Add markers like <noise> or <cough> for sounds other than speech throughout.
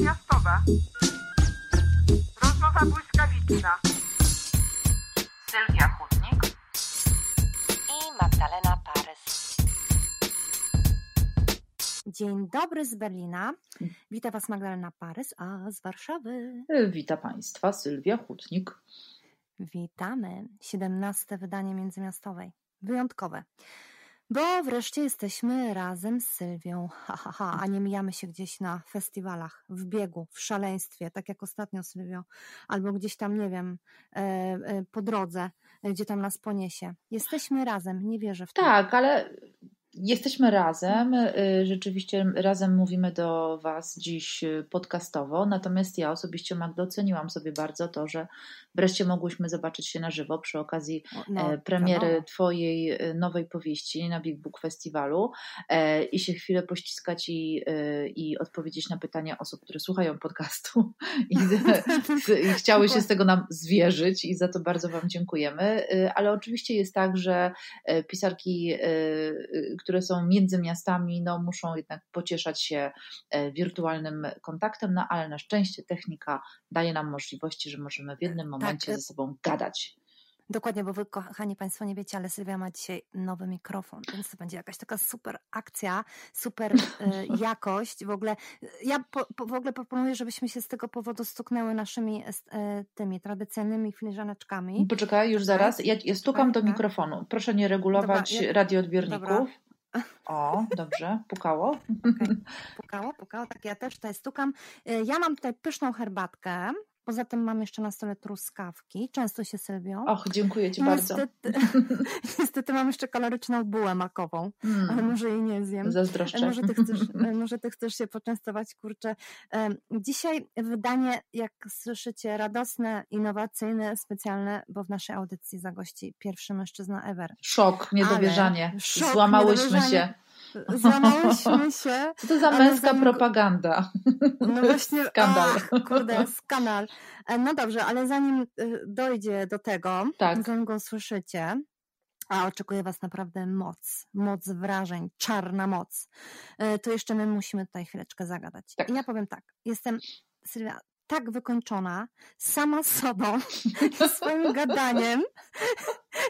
międzymiastowe. Rozmowa błyskawiczna. Sylwia Chudnik i Magdalena Parys. Dzień dobry z Berlina. Witam Was Magdalena Parys, a z Warszawy. Witam Państwa, Sylwia Hutnik. Witamy. 17 wydanie międzymiastowej. Wyjątkowe. Bo wreszcie jesteśmy razem z Sylwią. Ha, ha, ha, a nie mijamy się gdzieś na festiwalach, w biegu, w szaleństwie, tak jak ostatnio Sylwio, albo gdzieś tam, nie wiem, e, e, po drodze, gdzie tam nas poniesie. Jesteśmy razem, nie wierzę w to. Tak, ale Jesteśmy razem. Y, rzeczywiście razem mówimy do Was dziś y, podcastowo. Natomiast ja osobiście, Magdo, doceniłam sobie bardzo to, że wreszcie mogłyśmy zobaczyć się na żywo przy okazji no, e, premiery no. Twojej e, nowej powieści na Big Book Festiwalu e, i się chwilę pościskać i, i odpowiedzieć na pytania osób, które słuchają podcastu i, <laughs> i chciały się z tego nam zwierzyć i za to bardzo Wam dziękujemy. Ale oczywiście jest tak, że pisarki które są między miastami, no, muszą jednak pocieszać się e, wirtualnym kontaktem, no ale na szczęście technika daje nam możliwości, że możemy w jednym tak, momencie tak. ze sobą gadać. Dokładnie, bo wy, kochani Państwo, nie wiecie, ale Sylwia ma dzisiaj nowy mikrofon, więc to będzie jakaś taka super akcja, super y, <laughs> jakość. W ogóle ja po, po, w ogóle proponuję, żebyśmy się z tego powodu stuknęły naszymi tymi tradycyjnymi filiżaneczkami. Poczekaj, już zaraz. Ja, ja stukam do mikrofonu. Proszę nie regulować Dobra, ja, radioodbiorników. Dobra. O, dobrze, pukało. Okay. Pukało, pukało, tak ja też tutaj stukam. Y, ja mam tutaj pyszną herbatkę. Poza tym mam jeszcze na stole truskawki. Często się sylwią. Och, dziękuję Ci niestety, bardzo. <laughs> niestety mam jeszcze kaloryczną bułę makową, mm. ale może jej nie zjem. Zazdroszczę. Może ty chcesz, <laughs> może ty chcesz się poczęstować, kurczę. Dzisiaj wydanie, jak słyszycie, radosne, innowacyjne, specjalne, bo w naszej audycji zagości pierwszy mężczyzna ever. Szok, niedowierzanie. Szok, Złamałyśmy niedowierzanie. się. Złamałyśmy się. <laughs> Co to za męska propaganda? No właśnie, <laughs> skandal. Ach, kurde, skandal. E, no dobrze, ale zanim e, dojdzie do tego, tak. zanim go usłyszycie, a oczekuje Was naprawdę moc, moc wrażeń, czarna moc, e, to jeszcze my musimy tutaj chwileczkę zagadać. Tak. Ja powiem tak, jestem, Sylwia, tak wykończona sama <laughs> sobą i swoim gadaniem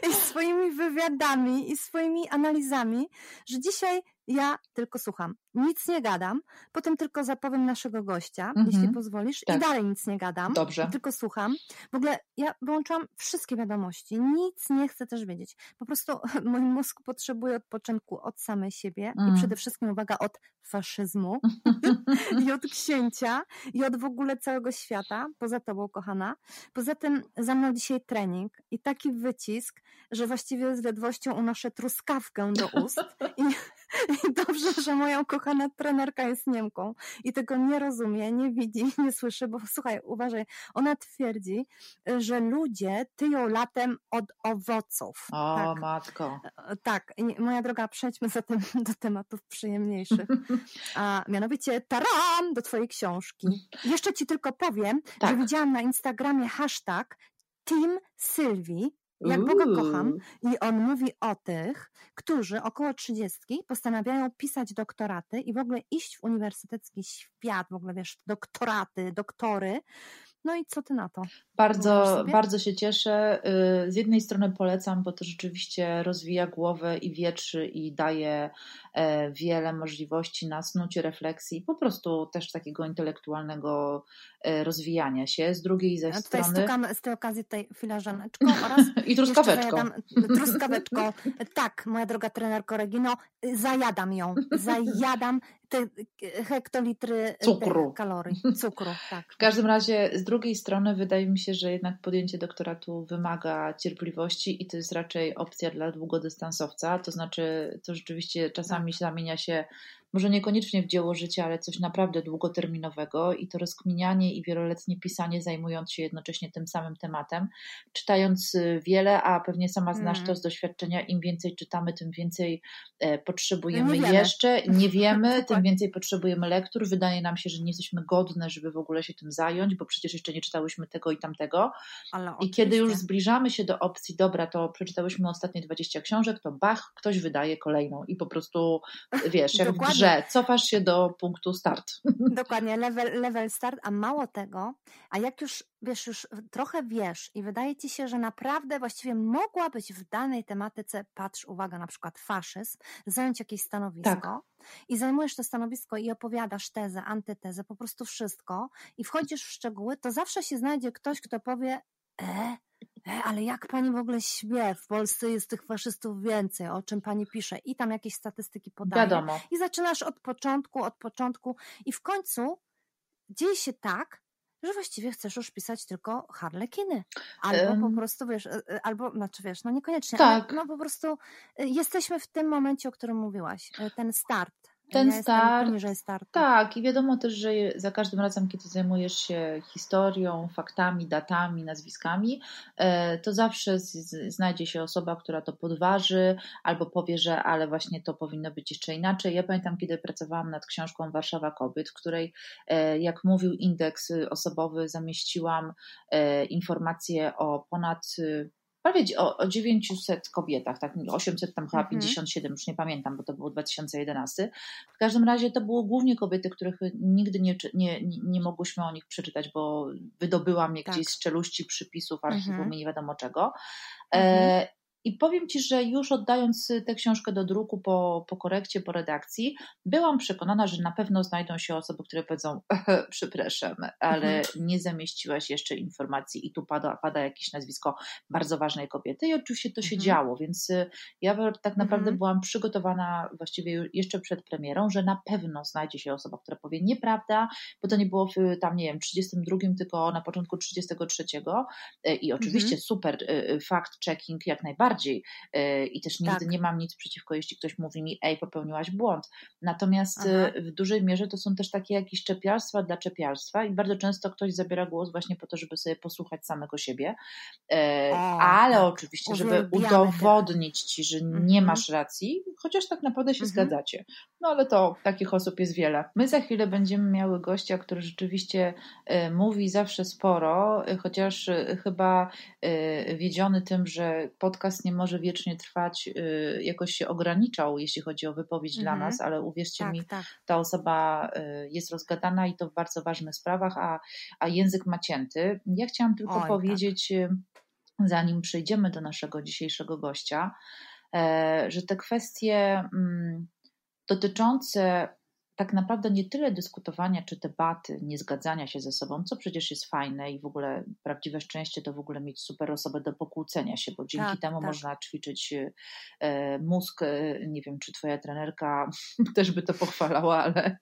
i swoimi wywiadami i swoimi analizami, że dzisiaj ja tylko słucham. Nic nie gadam, potem tylko zapowiem naszego gościa, mm -hmm. jeśli pozwolisz, tak. i dalej nic nie gadam, Dobrze. tylko słucham. W ogóle ja wyłączam wszystkie wiadomości, nic nie chcę też wiedzieć. Po prostu <laughs> mój mózg potrzebuje odpoczynku od samej siebie mm. i przede wszystkim, uwaga, od faszyzmu <laughs> i od księcia i od w ogóle całego świata, poza tobą, kochana. Poza tym za mną dzisiaj trening i taki wycisk, że właściwie z ledwością unoszę truskawkę do ust <laughs> i <laughs> dobrze, że moja ukochana trenerka jest Niemką i tego nie rozumie, nie widzi, nie słyszy, bo słuchaj, uważaj, ona twierdzi, że ludzie tyją latem od owoców. O, tak. matko. E, tak, moja droga, przejdźmy zatem <laughs> do tematów przyjemniejszych. <laughs> A mianowicie taram do twojej książki. Jeszcze ci tylko powiem, tak. że widziałam na Instagramie hashtag Team Sylwii jak Boga kocham. I on mówi o tych, którzy około trzydziestki postanawiają pisać doktoraty i w ogóle iść w uniwersytecki świat, w ogóle wiesz, doktoraty, doktory. No i co ty na to? Bardzo, bardzo się cieszę. Y, z jednej strony polecam, bo to rzeczywiście rozwija głowę i wietrzy i daje e, wiele możliwości na snucie refleksji, po prostu też takiego intelektualnego e, rozwijania się. Z drugiej ze A tutaj strony... Stukam z tej okazji tej filarzaneczką oraz <laughs> I truskaweczką. truskaweczką. Tak, moja droga trenerko Regino, zajadam ją. Zajadam te hektolitry cukru. kalorii. Cukru, tak. W każdym razie z drugiej strony wydaje mi się, że jednak podjęcie doktoratu wymaga cierpliwości i to jest raczej opcja dla długodystansowca. To znaczy, to rzeczywiście czasami zamienia się może niekoniecznie w dzieło życia, ale coś naprawdę długoterminowego i to rozkminianie i wieloletnie pisanie zajmując się jednocześnie tym samym tematem, czytając y, wiele, a pewnie sama znasz mm. to z doświadczenia, im więcej czytamy, tym więcej e, potrzebujemy nie jeszcze, nie wiemy, <laughs> tym więcej potrzebujemy lektur, wydaje nam się, że nie jesteśmy godne, żeby w ogóle się tym zająć, bo przecież jeszcze nie czytałyśmy tego i tamtego. I kiedy już zbliżamy się do opcji, dobra, to przeczytałyśmy ostatnie 20 książek, to bach, ktoś wydaje kolejną i po prostu, wiesz, jak <laughs> w że cofasz się do punktu start. <laughs> Dokładnie, level, level start, a mało tego, a jak już wiesz, już trochę wiesz i wydaje ci się, że naprawdę właściwie mogła być w danej tematyce, patrz, uwaga, na przykład faszyzm, zająć jakieś stanowisko tak. i zajmujesz to stanowisko i opowiadasz tezę, antytezę, po prostu wszystko i wchodzisz w szczegóły, to zawsze się znajdzie ktoś, kto powie, e, ale jak pani w ogóle śmie? W Polsce jest tych faszystów więcej, o czym pani pisze i tam jakieś statystyki podaje. Wiadomo. I zaczynasz od początku, od początku i w końcu dzieje się tak, że właściwie chcesz już pisać tylko harlekiny. Albo um, po prostu, wiesz, e, e, albo, znaczy wiesz, no niekoniecznie, tak. ale no po prostu jesteśmy w tym momencie, o którym mówiłaś, ten start ten ja start. Startu. Tak, i wiadomo też, że za każdym razem, kiedy zajmujesz się historią, faktami, datami, nazwiskami, e, to zawsze znajdzie się osoba, która to podważy albo powie, że ale właśnie to powinno być jeszcze inaczej. Ja pamiętam, kiedy pracowałam nad książką Warszawa Kobiet, w której, e, jak mówił indeks osobowy, zamieściłam e, informacje o ponad prawie o, o 900 kobietach, tak, 800 tam chyba 57, mhm. już nie pamiętam, bo to było 2011. W każdym razie to było głównie kobiety, których nigdy nie, nie, nie mogłyśmy o nich przeczytać, bo wydobyłam je tak. gdzieś z czeluści przypisów, archiwum mhm. i nie wiadomo czego. Mhm. E, i powiem Ci, że już oddając tę książkę do druku po, po korekcie, po redakcji, byłam przekonana, że na pewno znajdą się osoby, które powiedzą: <laughs> Przepraszam, ale mhm. nie zamieściłaś jeszcze informacji, i tu pada, pada jakieś nazwisko bardzo ważnej kobiety. I oczywiście to się mhm. działo, więc y, ja tak naprawdę mhm. byłam przygotowana właściwie jeszcze przed premierą, że na pewno znajdzie się osoba, która powie nieprawda, bo to nie było w tam, nie wiem, 32, tylko na początku 33. Y, I oczywiście super y, fact-checking jak najbardziej e, i też nigdy tak. nie mam nic przeciwko, jeśli ktoś mówi mi, ej, popełniłaś błąd. Natomiast e, Aha. w dużej mierze to są też takie jakieś czepialstwa dla czepialstwa i bardzo często ktoś zabiera głos właśnie po to, żeby sobie posłuchać samego siebie, e, o, ale tak. oczywiście, żeby udowodnić ci, że mhm. nie masz racji, chociaż tak naprawdę się mhm. zgadzacie. No ale to takich osób jest wiele. My za chwilę będziemy miały gościa, który rzeczywiście mówi zawsze sporo, chociaż chyba wiedziony tym, że podcast nie może wiecznie trwać, y, jakoś się ograniczał, jeśli chodzi o wypowiedź mhm. dla nas, ale uwierzcie tak, mi, tak. ta osoba y, jest rozgadana i to w bardzo ważnych sprawach, a, a język ma cięty. Ja chciałam tylko Oj, tak. powiedzieć, tak. zanim przejdziemy do naszego dzisiejszego gościa, e, że te kwestie mm, dotyczące tak naprawdę nie tyle dyskutowania czy debaty, nie zgadzania się ze sobą, co przecież jest fajne i w ogóle prawdziwe szczęście to w ogóle mieć super osobę do pokłócenia się, bo dzięki tak, temu tak. można ćwiczyć e, mózg. E, nie wiem, czy twoja trenerka <laughs> też by to pochwalała, ale,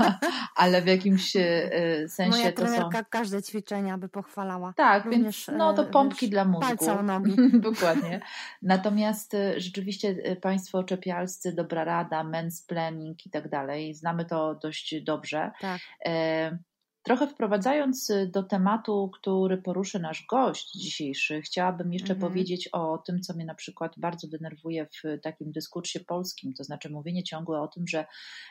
<laughs> ale w jakimś e, sensie Moja to trenerka są... każde ćwiczenia by pochwalała. Tak, Również, więc no to pompki wiesz, dla mózgu. nogi. <laughs> Dokładnie. Natomiast rzeczywiście Państwo czepialscy, dobra rada, men's planning i tak dalej, znam znamy to dość dobrze. Tak. Trochę wprowadzając y, do tematu, który poruszy nasz gość dzisiejszy, chciałabym jeszcze mhm. powiedzieć o tym, co mnie na przykład bardzo denerwuje w takim dyskursie polskim, to znaczy mówienie ciągłe o tym, że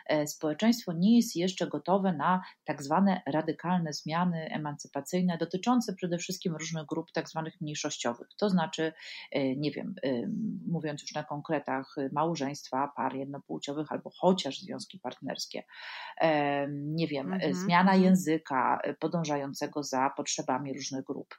e, społeczeństwo nie jest jeszcze gotowe na tak zwane radykalne zmiany emancypacyjne dotyczące przede wszystkim różnych grup tak zwanych mniejszościowych. To znaczy, e, nie wiem, e, mówiąc już na konkretach, małżeństwa par jednopłciowych albo chociaż związki partnerskie, nie wiem, mhm. zmiana mhm. języka, e, podążającego za potrzebami różnych grup,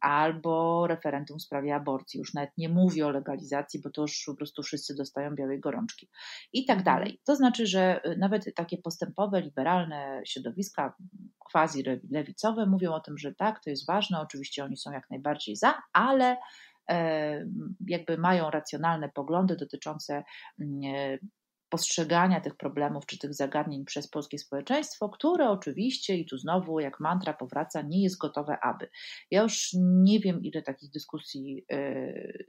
albo referendum w sprawie aborcji. Już nawet nie mówię o legalizacji, bo to już po prostu wszyscy dostają białej gorączki i tak mhm. dalej. To znaczy, że e, nawet takie postępowe, liberalne środowiska, quasi lewicowe mówią o tym, że tak, to jest ważne, oczywiście oni są jak najbardziej za, ale e, jakby mają racjonalne poglądy dotyczące mm, postrzegania tych problemów czy tych zagadnień przez polskie społeczeństwo, które oczywiście, i tu znowu jak mantra powraca, nie jest gotowe, aby. Ja już nie wiem, ile takich dyskusji yy,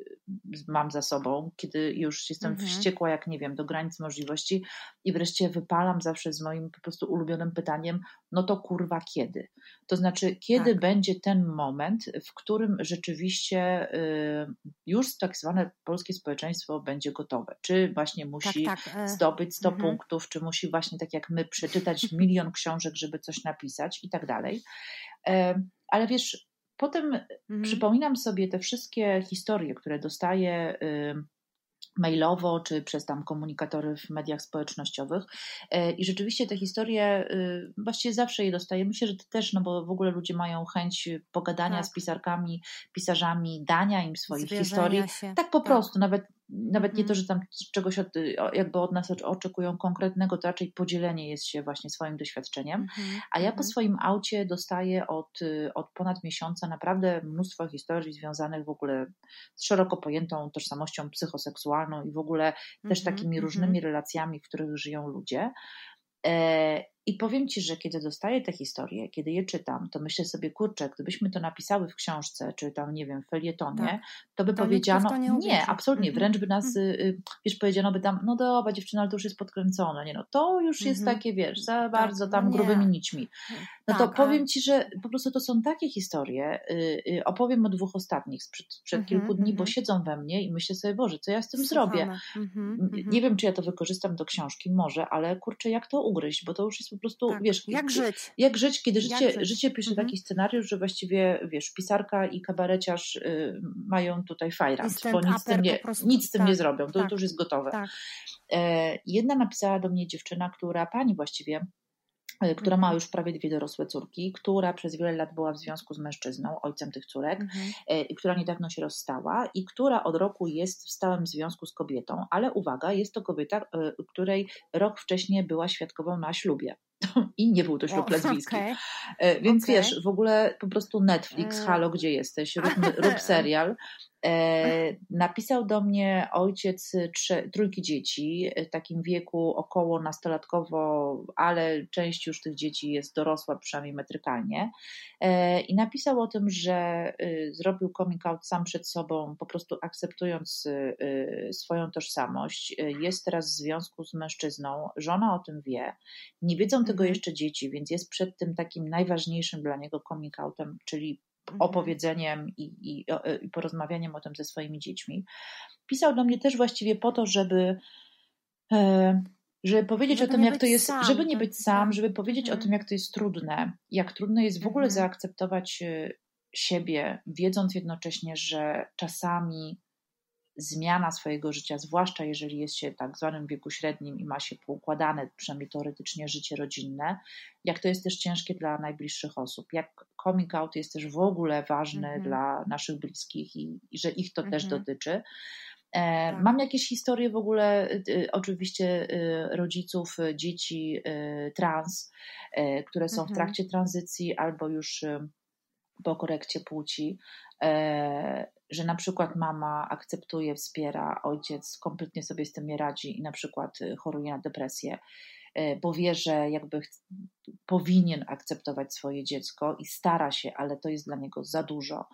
mam za sobą, kiedy już jestem mhm. wściekła, jak nie wiem, do granic możliwości i wreszcie wypalam zawsze z moim po prostu ulubionym pytaniem, no to kurwa kiedy? To znaczy, kiedy tak. będzie ten moment, w którym rzeczywiście yy, już tak zwane polskie społeczeństwo będzie gotowe? Czy właśnie musi tak, tak. Zdobyć 100 mhm. punktów, czy musi właśnie tak jak my przeczytać <laughs> milion książek, żeby coś napisać i tak dalej. E, ale wiesz, potem mhm. przypominam sobie te wszystkie historie, które dostaję mailowo, czy przez tam komunikatory w mediach społecznościowych. E, I rzeczywiście te historie, y, właściwie zawsze je dostaję. Myślę, że to też, no bo w ogóle ludzie mają chęć pogadania tak. z pisarkami, pisarzami, dania im swoich Zwierzenia historii. Się. Tak po tak. prostu, nawet nawet nie to, mhm. że tam czegoś od, jakby od nas oczekują konkretnego, to raczej podzielenie jest się właśnie swoim doświadczeniem. Mhm, A ja po mhm. swoim aucie dostaję od, od ponad miesiąca naprawdę mnóstwo historii związanych w ogóle z szeroko pojętą tożsamością psychoseksualną i w ogóle też takimi różnymi relacjami, w których żyją ludzie. I powiem Ci, że kiedy dostaję te historie, kiedy je czytam, to myślę sobie, kurczę, gdybyśmy to napisały w książce, czy tam, nie wiem, w felietonie, tak. to by to powiedziano, nie, nie, absolutnie, mm -hmm. wręcz by nas, mm. wiesz, powiedziano by tam, no dobra dziewczyna, ale to już jest podkręcone, nie no, to już jest mm -hmm. takie, wiesz, za tak, bardzo tam no grubymi nićmi. No to tak, powiem Ci, że po prostu to są takie historie, y, opowiem o dwóch ostatnich sprzed, sprzed -hmm, kilku dni, bo mhm. siedzą we mnie i myślę sobie, Boże, co ja z tym Słuchamy. zrobię? Mhm, nie wiem, czy ja to wykorzystam do książki, może, ale kurczę, jak to ugryźć, bo to już jest po prostu, tak. wiesz... Jak żyć. Jak żyć, kiedy życie, żyć. życie pisze mhm. taki scenariusz, że właściwie, wiesz, pisarka i kabareciarz y, mają tutaj fajrant, bo nic, tym nie, nic z tym tak, nie zrobią, to, tak, to już jest gotowe. Tak. E, jedna napisała do mnie dziewczyna, która, pani właściwie, która ma mhm. już prawie dwie dorosłe córki, która przez wiele lat była w związku z mężczyzną, ojcem tych córek, mhm. e, która niedawno się rozstała i która od roku jest w stałym związku z kobietą, ale uwaga, jest to kobieta, której rok wcześniej była świadkową na ślubie. <laughs> I nie był to ślub lesbijski. Okay. Więc okay. wiesz, w ogóle po prostu Netflix, halo, gdzie jesteś, rób, rób <laughs> serial. E, napisał do mnie ojciec trójki dzieci, w takim wieku około nastolatkowo, ale część już tych dzieci jest dorosła, przynajmniej metrykalnie. E, I napisał o tym, że zrobił coming out sam przed sobą, po prostu akceptując swoją tożsamość. Jest teraz w związku z mężczyzną, żona o tym wie. Nie wiedzą tego mhm. jeszcze dzieci, więc jest przed tym takim najważniejszym dla niego coming outem, czyli. Opowiedzeniem i, i, i porozmawianiem o tym ze swoimi dziećmi. Pisał do mnie też właściwie po to, żeby e, żeby powiedzieć żeby o tym, jak to jest, sam, żeby nie tak, być sam, tak. żeby powiedzieć mhm. o tym, jak to jest trudne, jak trudno jest w ogóle mhm. zaakceptować e, siebie, wiedząc jednocześnie, że czasami zmiana swojego życia, zwłaszcza jeżeli jest się tak zwanym wieku średnim i ma się poukładane, przynajmniej teoretycznie, życie rodzinne, jak to jest też ciężkie dla najbliższych osób, jak coming out jest też w ogóle ważny mm -hmm. dla naszych bliskich i, i, że ich to mm -hmm. też mhm. dotyczy. E, tak. Mam jakieś historie w ogóle, y, y, oczywiście y, rodziców dzieci trans, które są w mhm. trakcie tranzycji albo już po korekcie płci, e, że na przykład mama akceptuje, wspiera, ojciec kompletnie sobie z tym nie radzi i na przykład y, choruje na depresję, e, bo wie, że jakby powinien akceptować swoje dziecko i stara się, ale to jest dla niego za dużo.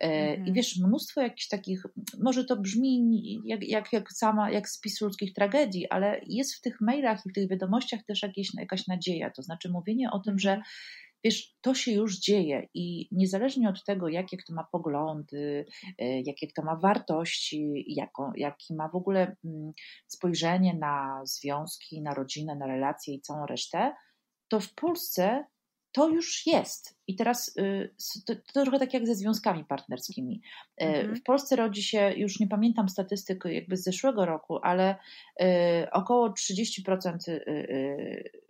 E, mhm. I wiesz, mnóstwo jakichś takich, może to brzmi jak, jak, jak sama, jak spis ludzkich tragedii, ale jest w tych mailach i w tych wiadomościach też jakieś, jakaś nadzieja. To znaczy mówienie o tym, że mhm wiesz, to się już dzieje i niezależnie od tego, jakie kto ma poglądy, e, jakie kto ma wartości, jaką, jaki ma w ogóle mm, spojrzenie na związki, na rodzinę, na relacje i całą resztę, to w Polsce to już jest. I teraz y, to, to, trochę tak jak ze związkami partnerskimi. E, mhm. W Polsce rodzi się, już nie pamiętam statystyk jakby z zeszłego roku, ale y, około 30% Y,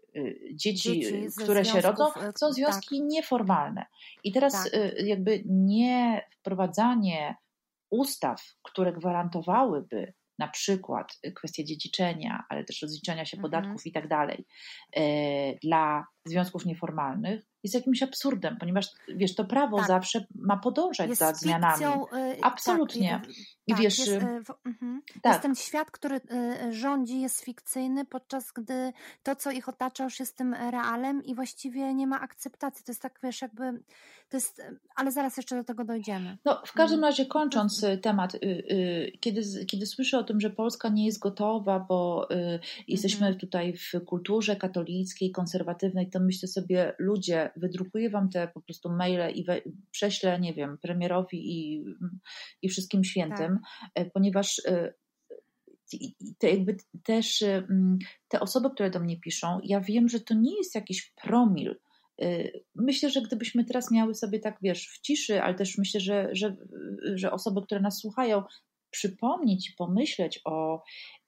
dzieci, dzieci które się rodzą, są związki tak. nieformalne. I teraz tak. Y, jakby nie wprowadzanie ustaw, które gwarantowałyby na przykład kwestię dziedziczenia, ale też rozliczania się mhm. podatków i tak dalej, dla związków nieformalnych, jest jakimś absurdem, ponieważ wiesz, to prawo tak. zawsze ma podążać jest za zmianami. Fikcją, y, Absolutnie. Tak, I tak, wiesz, jest, y, w, uh, tak. jest ten świat, który y, rządzi, jest fikcyjny, podczas gdy to, co ich otacza, już jest tym realem i właściwie nie ma akceptacji. To jest tak, wiesz, jakby to jest, ale zaraz jeszcze do tego dojdziemy. No, w każdym mhm. razie kończąc temat, kiedy, kiedy słyszę o tym, że Polska nie jest gotowa, bo jesteśmy mhm. tutaj w kulturze katolickiej, konserwatywnej, to myślę sobie, ludzie, wydrukuję wam te po prostu maile i we, prześlę, nie wiem, premierowi i, i wszystkim świętym, tak. ponieważ e, te jakby też e, te osoby, które do mnie piszą, ja wiem, że to nie jest jakiś promil. Myślę, że gdybyśmy teraz miały sobie tak, wiesz, w ciszy, ale też myślę, że, że, że osoby, które nas słuchają, przypomnieć i pomyśleć o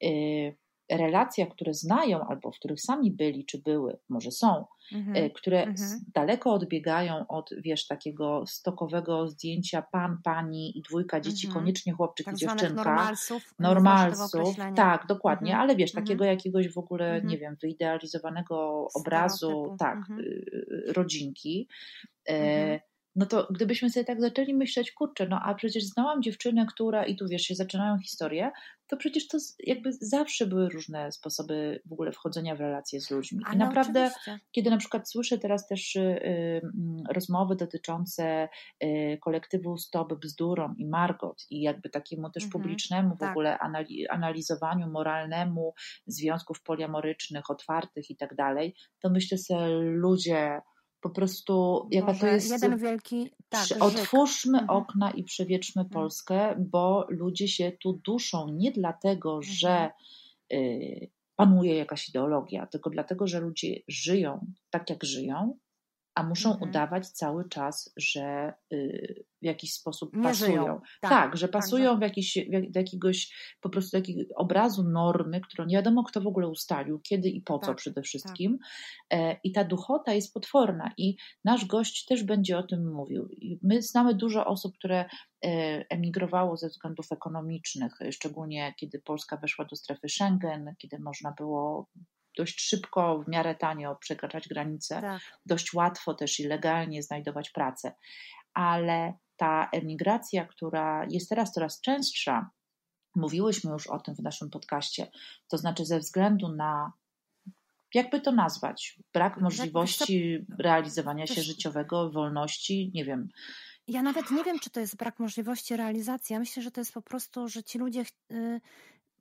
y, relacjach, które znają albo w których sami byli czy były, może są, mhm. Y, które mhm. daleko odbiegają od, wiesz, takiego stokowego zdjęcia pan, pani i dwójka dzieci, mhm. koniecznie chłopczyk tak i dziewczynka. Normalsów. Normalsów, tak, dokładnie, mhm. ale wiesz, takiego mhm. jakiegoś w ogóle, nie mhm. wiem, wyidealizowanego obrazu, tak, y, rodzinki. E, no to gdybyśmy sobie tak zaczęli myśleć, kurczę, no a przecież znałam dziewczynę, która, i tu wiesz, się zaczynają historie, to przecież to jakby zawsze były różne sposoby w ogóle wchodzenia w relacje z ludźmi. I naprawdę, oczywiście. kiedy na przykład słyszę teraz też y, y, rozmowy dotyczące y, kolektywu Stop Bzdurom i Margot i jakby takiemu też mhm, publicznemu w tak. ogóle analizowaniu moralnemu związków poliamorycznych, otwartych i tak dalej, to myślę sobie, ludzie po prostu, jaka Boże, to jest. Jeden wielki. Tak, otwórzmy mhm. okna i przewietrzmy mhm. Polskę, bo ludzie się tu duszą nie dlatego, mhm. że y, panuje jakaś ideologia, tylko dlatego, że ludzie żyją tak, jak żyją, a muszą mhm. udawać cały czas, że y, w jakiś sposób nie pasują. Tak, tak, że pasują tak, w jakiś, w, do jakiegoś po prostu takiego obrazu normy, którą nie wiadomo kto w ogóle ustalił, kiedy i po co tak, przede wszystkim. Tak. I ta duchota jest potworna i nasz gość też będzie o tym mówił. My znamy dużo osób, które e, emigrowało ze względów ekonomicznych, szczególnie kiedy Polska weszła do strefy Schengen, kiedy można było dość szybko, w miarę tanio przekraczać granice, tak. dość łatwo też i legalnie znajdować pracę. Ale ta emigracja, która jest teraz coraz częstsza, mówiłyśmy już o tym w naszym podcaście, to znaczy ze względu na jakby to nazwać, brak możliwości realizowania się życiowego, wolności, nie wiem. Ja nawet nie wiem, czy to jest brak możliwości realizacji. Ja myślę, że to jest po prostu, że ci ludzie y,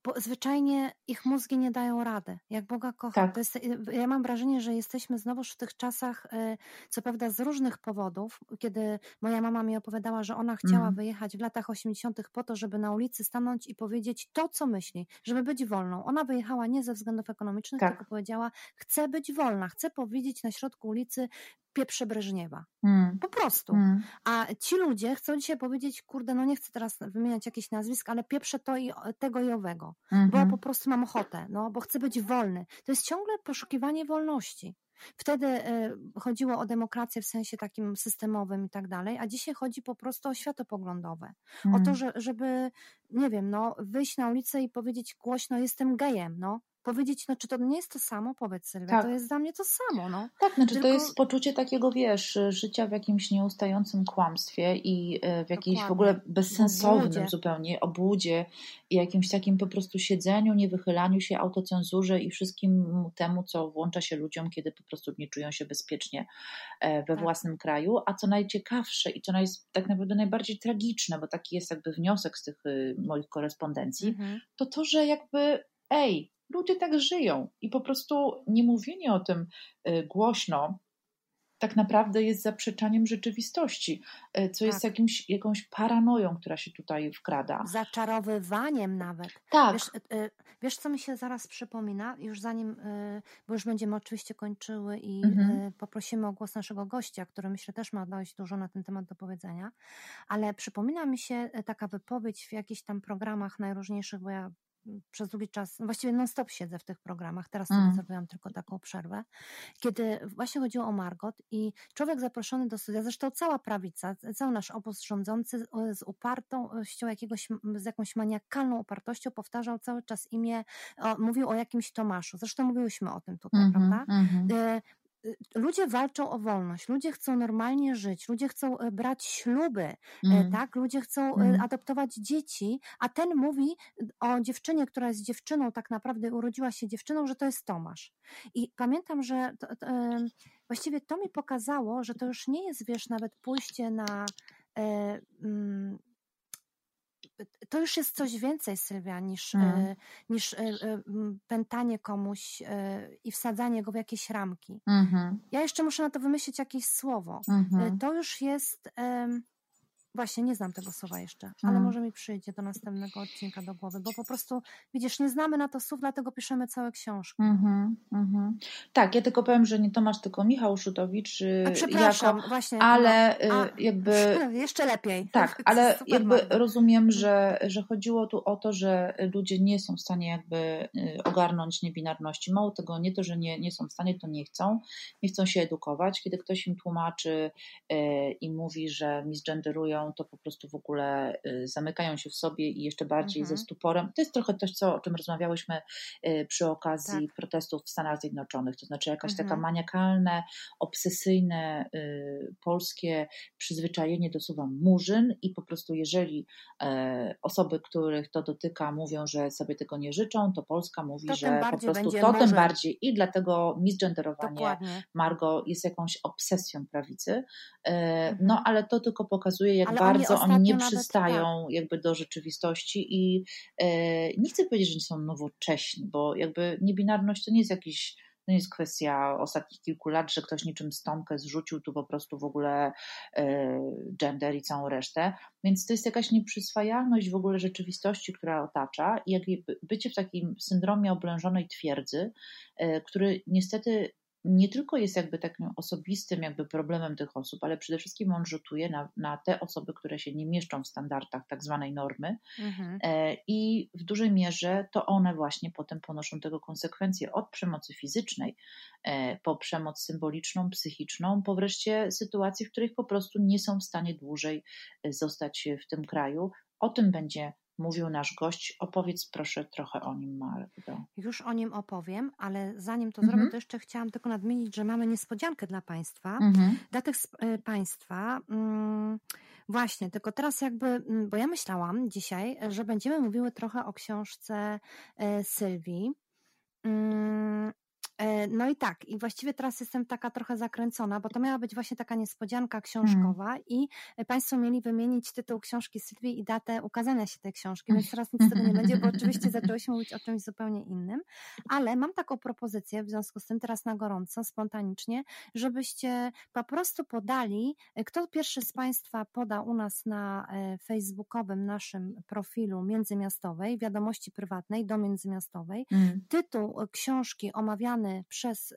bo zwyczajnie ich mózgi nie dają rady, jak Boga kocha. Tak. Jest, ja mam wrażenie, że jesteśmy znowu w tych czasach, y, co prawda z różnych powodów, kiedy moja mama mi opowiadała, że ona chciała mm. wyjechać w latach 80. po to, żeby na ulicy stanąć i powiedzieć to, co myśli, żeby być wolną. Ona wyjechała nie ze względów ekonomicznych, tak. tylko powiedziała, chcę być wolna, chcę powiedzieć na środku ulicy, pieprze Breżniewa. Mm. Po prostu. Mm. A ci ludzie chcą dzisiaj powiedzieć, kurde, no nie chcę teraz wymieniać jakichś nazwisk, ale pieprze to i tego i owego, mm -hmm. bo po prostu mam ochotę, no, bo chcę być wolny. To jest ciągle poszukiwanie wolności. Wtedy y, chodziło o demokrację w sensie takim systemowym i tak dalej, a dzisiaj chodzi po prostu o światopoglądowe. Mm. O to, mm. że, żeby, nie wiem, no, wyjść na ulicę i powiedzieć głośno, jestem gejem, no powiedzieć, no czy to nie jest to samo? Powiedz Sylwia, tak. to jest dla mnie to samo, no. Tak, znaczy Tylko... to jest poczucie takiego, wiesz, życia w jakimś nieustającym kłamstwie i e, w jakiejś Dokładnie. w ogóle bezsensownym zupełnie obłudzie i jakimś takim po prostu siedzeniu, niewychylaniu się, autocenzurze i wszystkim temu, co włącza się ludziom, kiedy po prostu nie czują się bezpiecznie e, we tak. własnym kraju, a co najciekawsze i co jest tak naprawdę najbardziej tragiczne, bo taki jest jakby wniosek z tych y, moich korespondencji, mhm. to to, że jakby ej, ludzie tak żyją i po prostu nie mówienie o tym y, głośno tak naprawdę jest zaprzeczaniem rzeczywistości, y, co tak. jest jakimś, jakąś paranoją, która się tutaj wkrada. Zaczarowywaniem nawet. Tak. Wiesz, y, wiesz, co mi się zaraz przypomina, już zanim, bo już będziemy oczywiście kończyły i mhm. poprosimy o głos naszego gościa, który myślę też ma dość dużo na ten temat do powiedzenia, ale przypomina mi się taka wypowiedź w jakichś tam programach najróżniejszych, bo ja przez długi czas, no właściwie non-stop siedzę w tych programach, teraz mm. zrobiłam tylko taką przerwę, kiedy właśnie chodziło o Margot i człowiek zaproszony do studia, zresztą cała prawica, cały nasz obóz rządzący z upartością jakiegoś, z jakąś maniakalną upartością powtarzał cały czas imię, o, mówił o jakimś Tomaszu, zresztą mówiłyśmy o tym tutaj, mm -hmm, prawda? Mm -hmm. Y, ludzie walczą o wolność, ludzie chcą normalnie żyć, ludzie chcą e, brać śluby, mm. tak? Ludzie chcą mm. adoptować dzieci, a ten mówi o dziewczynie, która jest dziewczyną, tak naprawdę urodziła się dziewczyną, że to jest Tomasz. I pamiętam, że to, to, właściwie to mi pokazało, że to już nie jest, wiesz, nawet pójście na e, mm, to już jest coś więcej, Sylwia, niż, mm. niż e, e, pętanie komuś i wsadzanie go w jakieś ramki. Mm -hmm. Ja jeszcze muszę na to wymyślić jakieś słowo. Mm -hmm. To już jest Właśnie nie znam tego słowa jeszcze, ale mm. może mi przyjdzie do następnego odcinka do głowy, bo po prostu, widzisz, nie znamy na to słów, dlatego piszemy całe książki. Mm-hmm, mm-hmm. Tak, ja tylko powiem, że nie Tomasz, tylko Michał Szutowicz. Y, A przepraszam, właśnie. Ale no, a, jakby... <laughs> Jeszcze lepiej. Tak, <laughs> ale jakby rozumiem, że, że chodziło tu o to, że ludzie nie są w stanie jakby y, ogarnąć niebinarności. Mało tego, nie to, że nie, nie są w stanie, to nie chcą. Nie chcą się edukować. Kiedy ktoś im tłumaczy y, i mówi, że misgenderują to po prostu w ogóle y, zamykają się w sobie i jeszcze bardziej mhm. ze stuporem. To jest trochę coś, co, o czym rozmawiałyśmy y, przy okazji tak. protestów w Stanach Zjednoczonych, to znaczy jakaś mhm. taka maniakalne, obsesyjne y, polskie przyzwyczajenie do słowa murzyn i po prostu jeżeli e, osoby, których to dotyka mówią, że sobie tego nie życzą, to Polska mówi, to że po prostu to tym bardziej i dlatego misgenderowanie Dokładnie. Margo jest jakąś obsesją prawicy. E, mhm. No ale to tylko pokazuje, jak ale bardzo oni, oni nie przystają tak. jakby do rzeczywistości i e, nie chcę powiedzieć, że nie są nowocześni, bo jakby niebinarność to nie jest jakiś to nie jest kwestia ostatnich kilku lat, że ktoś niczym stonkę zrzucił tu po prostu w ogóle e, gender i całą resztę. Więc to jest jakaś nieprzyswajalność w ogóle rzeczywistości, która otacza i jakby bycie w takim syndromie oblężonej twierdzy, e, który niestety nie tylko jest jakby takim osobistym jakby problemem tych osób, ale przede wszystkim on rzutuje na, na te osoby, które się nie mieszczą w standardach tak zwanej normy mhm. E, i w dużej mierze to one właśnie potem ponoszą tego konsekwencje od przemocy fizycznej e, po przemoc symboliczną, psychiczną, po wreszcie sytuacje, w których po prostu nie są w stanie dłużej e, zostać w tym kraju. O tym będzie mówił nasz gość. Opowiedz proszę trochę o nim, Magdo. Już o nim opowiem, ale zanim to mhm. zrobię, to jeszcze chciałam tylko nadmienić, że mamy niespodziankę dla Państwa. Mhm. Dla tych e, Państwa. Mm, właśnie, tylko teraz jakby, mm, bo ja myślałam dzisiaj, że będziemy mówiły trochę o książce e, Sylwii. Mm, E, no i tak, i właściwie teraz jestem taka trochę zakręcona, bo to miała być właśnie taka niespodzianka książkowa hmm. i Państwo mieli wymienić tytuł książki Sylwii i datę ukazania się tej książki, więc teraz nic z tego nie będzie, bo oczywiście zaczęłyśmy mówić o czymś zupełnie innym, ale mam taką propozycję w związku z tym teraz na gorąco, spontanicznie, żebyście po prostu podali, e, kto pierwszy z Państwa poda u nas na e, facebookowym naszym profilu międzymiastowej, wiadomości prywatnej do międzymiastowej, hmm. tytuł książki omawiany omawiany przez y,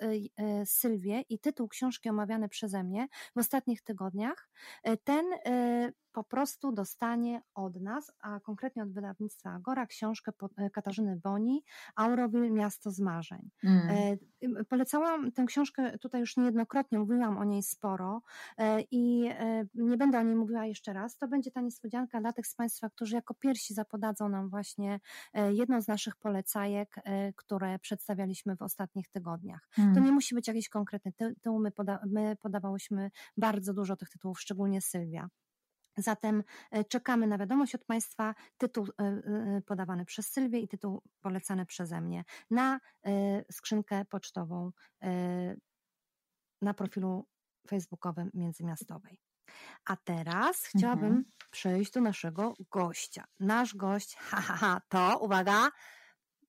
y, Sylwię i tytuł książki omawiany przeze mnie w ostatnich tygodniach, y, ten po prostu dostanie od nas, a konkretnie od wydawnictwa Agora, książkę Katarzyny Boni, Auroville, Miasto z Marzeń. Mm. Polecałam tę książkę tutaj już niejednokrotnie, mówiłam o niej sporo i nie będę o niej mówiła jeszcze raz. To będzie ta niespodzianka dla tych z Państwa, którzy jako pierwsi zapodadzą nam właśnie jedną z naszych polecajek, które przedstawialiśmy w ostatnich tygodniach. Mm. To nie musi być jakiś konkretny tytuł, my, poda my podawałyśmy bardzo dużo tych tytułów, szczególnie Sylwia. Zatem e, czekamy na wiadomość od Państwa, tytuł e, e, podawany przez Sylwię i tytuł polecany przeze mnie na skrzynkę pocztową na profilu facebookowym Międzymiastowej. A teraz chciałabym mhm. przejść do naszego gościa. Nasz gość, <laughs> ha, ha, ha, to, uwaga,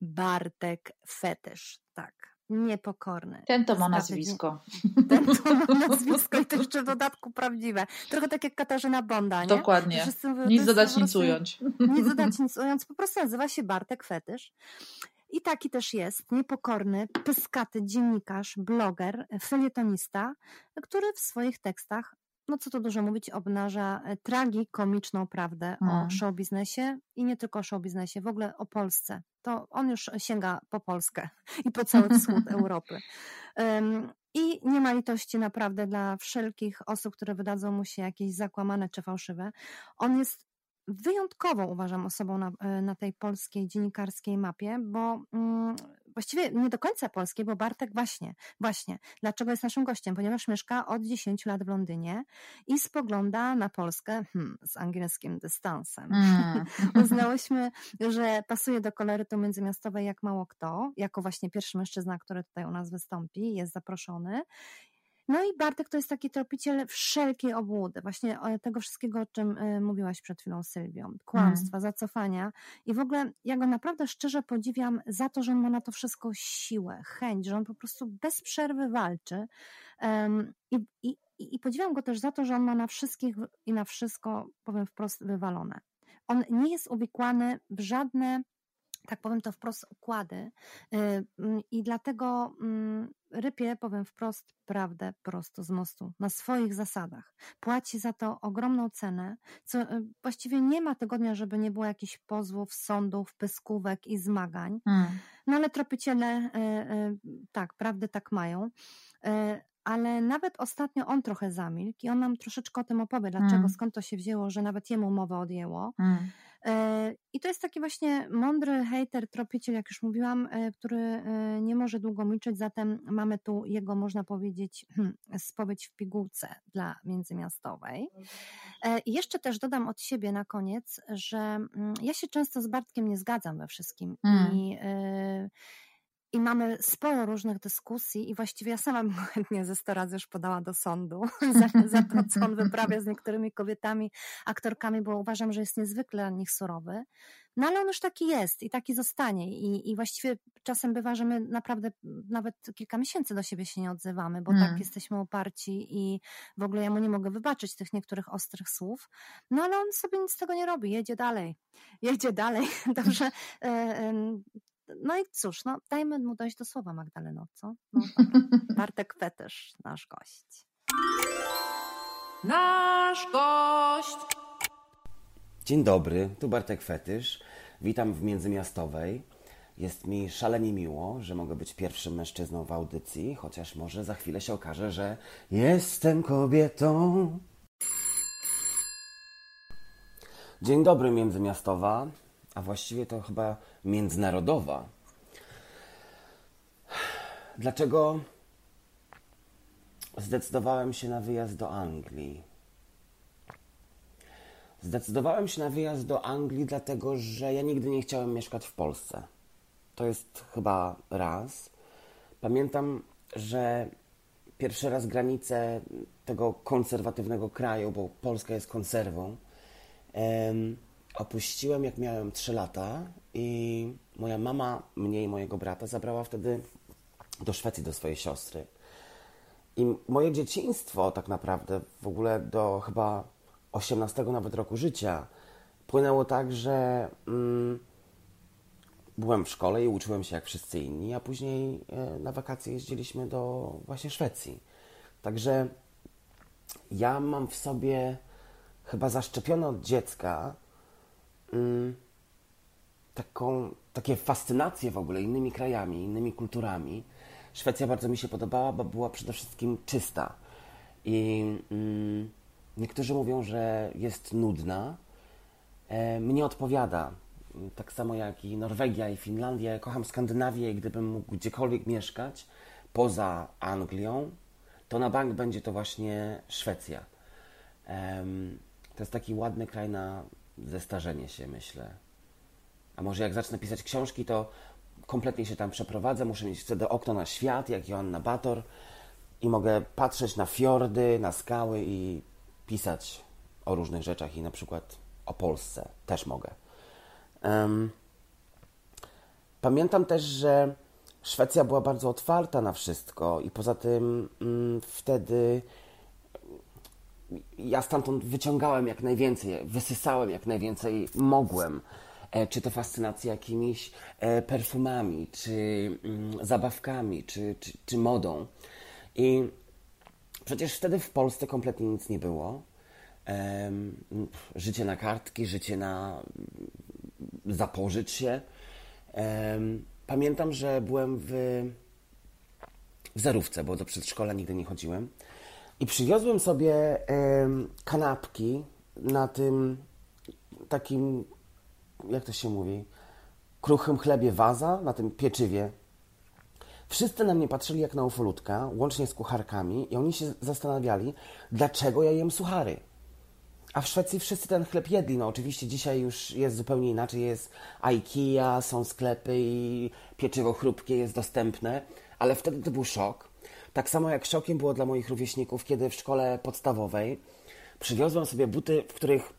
Bartek Fetysz. Tak, Niepokorny. Ten to ma nazwisko. <laughs> Ten to ma <laughs> nazwisko i to jeszcze w dodatku prawdziwe. Trochę tak jak Katarzyna Bonda, nie? Dokładnie. Mówią, <laughs> nic dodać, nic ująć. Nic dodać, nic ująć. Po prostu nazywa się Bartek Fetysz. I taki też jest, niepokorny, pyskaty dziennikarz, bloger, felietonista, który w swoich tekstach no co tu dużo mówić, obnaża e, tragikomiczną prawdę o mm. show biznesie i nie tylko o show biznesie, w ogóle o Polsce. To on już sięga po Polskę i po cały wschód <laughs> Europy. I nie ma litości naprawdę dla wszelkich osób, które wydadzą mu się jakieś zakłamane czy fałszywe. On jest wyjątkową, uważam, osobą na, e, na tej polskiej dziennikarskiej mapie, bo mm, właściwie nie do końca polskiej, bo Bartek właśnie, właśnie, dlaczego jest naszym gościem? Ponieważ mieszka od 10 lat w Londynie i spogląda na Polskę hmm, z angielskim dystansem. Mm. <laughs> Uznałyśmy, że pasuje do kolorytu międzymiastowej jak mało kto, jako właśnie pierwszy mężczyzna, który tutaj u nas wystąpi, jest zaproszony No i Bartek to jest taki tropiciel wszelkiej obłudy, właśnie tego wszystkiego, o czym y, mówiłaś przed chwilą Sylwią, kłamstwa, mm. zacofania i w ogóle ja go naprawdę szczerze podziwiam za to, że on ma na to wszystko siłę, chęć, że on po prostu bez przerwy walczy um, i, i, i podziwiam go też za to, że on ma na wszystkich i na wszystko, powiem wprost, wywalone. On nie jest uwikłany w żadne tak powiem to wprost, układy. Y, mm, I dlatego mm, rypie, powiem wprost, prawdę prosto z mostu, na swoich zasadach. Płaci za to ogromną cenę, co y, właściwie nie ma tygodnia, żeby nie było jakichś pozwów, sądów, pyskówek i zmagań. Hmm. No ale tropiciele, y, tak, prawdy tak mają ale nawet ostatnio on trochę zamilkł i on nam troszeczkę o tym opowie, dlaczego, mm. skąd to się wzięło, że nawet jemu mowę odjęło. Mm. E, I to jest taki właśnie mądry hater, tropiciel, jak już mówiłam, e, który e, nie może długo milczeć, zatem mamy tu jego, można powiedzieć, hmm, spowiedź w pigułce dla międzymiastowej. I jeszcze też dodam od siebie na koniec, że mm, ja się często z Bartkiem nie zgadzam we wszystkim mm. i i mamy sporo różnych dyskusji i właściwie ja sama bym <laughs> chętnie ze 100 razy już podała do sądu <laughs> za, za, to, co on wyprawia z niektórymi kobietami, aktorkami, bo uważam, że jest niezwykle na nich surowy. No ale on już taki jest i taki zostanie i, i właściwie czasem bywa, że my naprawdę nawet kilka miesięcy do siebie się nie odzywamy, bo tak hmm. tak jesteśmy uparci i w ogóle ja mu nie mogę wybaczyć tych niektórych ostrych słów. No ale on sobie nic z tego nie robi, jedzie dalej. <laughs> Jedzie dalej. Dobrze, e, no i cóż, no dajmy mu dojść do słowa Magdaleno, co? No, <laughs> Bartek Fetysz, nasz gość. Nasz gość! Dzień dobry, tu Bartek Fetysz. Witam w Międzymiastowej. Jest mi szalenie miło, że mogę być pierwszym mężczyzną w audycji, chociaż może za chwilę się okaże, że jestem kobietą. Dzień dobry, Międzymiastowa a właściwie to chyba międzynarodowa. Dlaczego zdecydowałem się na wyjazd do Anglii? Zdecydowałem się na wyjazd do Anglii, dlatego że ja nigdy nie chciałem mieszkać w Polsce. To jest chyba raz. Pamiętam, że pierwszy raz granice tego konserwatywnego kraju, bo Polska jest konserwą, em, opuściłem, jak miałem 3 lata, i moja mama mnie i mojego brata zabrała wtedy do Szwecji, do swojej siostry. I moje dzieciństwo, tak naprawdę, w ogóle do chyba 18 nawet roku życia, płynęło tak, że mm, byłem w szkole i uczyłem się jak wszyscy inni, a później e, na wakacje jeździliśmy do właśnie Szwecji. Także ja mam w sobie chyba zaszczepione od dziecka taką, takie fascynacje w ogóle innymi krajami, innymi kulturami. Szwecja bardzo mi się podobała, bo była przede wszystkim czysta. I mm, niektórzy mówią, że jest nudna. E, mnie odpowiada. Tak samo jak i Norwegia i Finlandia. Ja kocham Skandynawię i gdybym mógł gdziekolwiek mieszkać poza Anglią, to na bank będzie to właśnie Szwecja. to jest taki ładny kraj na zestarzenie się, myślę. A może jak zacznę pisać książki, to kompletnie się tam przeprowadzę, muszę mieć wtedy okno na świat, jak Joanna Bator i mogę patrzeć na fiordy, na skały i pisać o różnych rzeczach i na przykład o Polsce też mogę. Um, pamiętam też, że Szwecja była bardzo otwarta na wszystko i poza tym mm, wtedy ja stamtąd wyciągałem jak najwięcej, wysysałem jak najwięcej mogłem. E, czy to fascynacja jakimiś e, perfumami, czy mm, zabawkami, czy, czy, czy modą. I przecież wtedy w Polsce kompletnie nic nie było. Życie na kartki, życie na mm, zapożyć się. Pamiętam, że byłem w, w zerówce, bo do przedszkola nigdy nie chodziłem. I przywiozłem sobie kanapki na tym takim, jak to się mówi, kruchym chlebie waza, na tym pieczywie. Wszyscy na mnie patrzyli jak na ufolutka, łącznie z kucharkami, i oni się zastanawiali, dlaczego ja jem suchary. a w Szwecji wszyscy ten chleb jedli. No oczywiście dzisiaj już jest zupełnie inaczej. Jest IKEA, są sklepy i pieczywo chrupkie jest dostępne, ale wtedy to był szok. Tak samo jak szokiem było dla moich rówieśników, kiedy w szkole podstawowej przywiozłem sobie buty, w których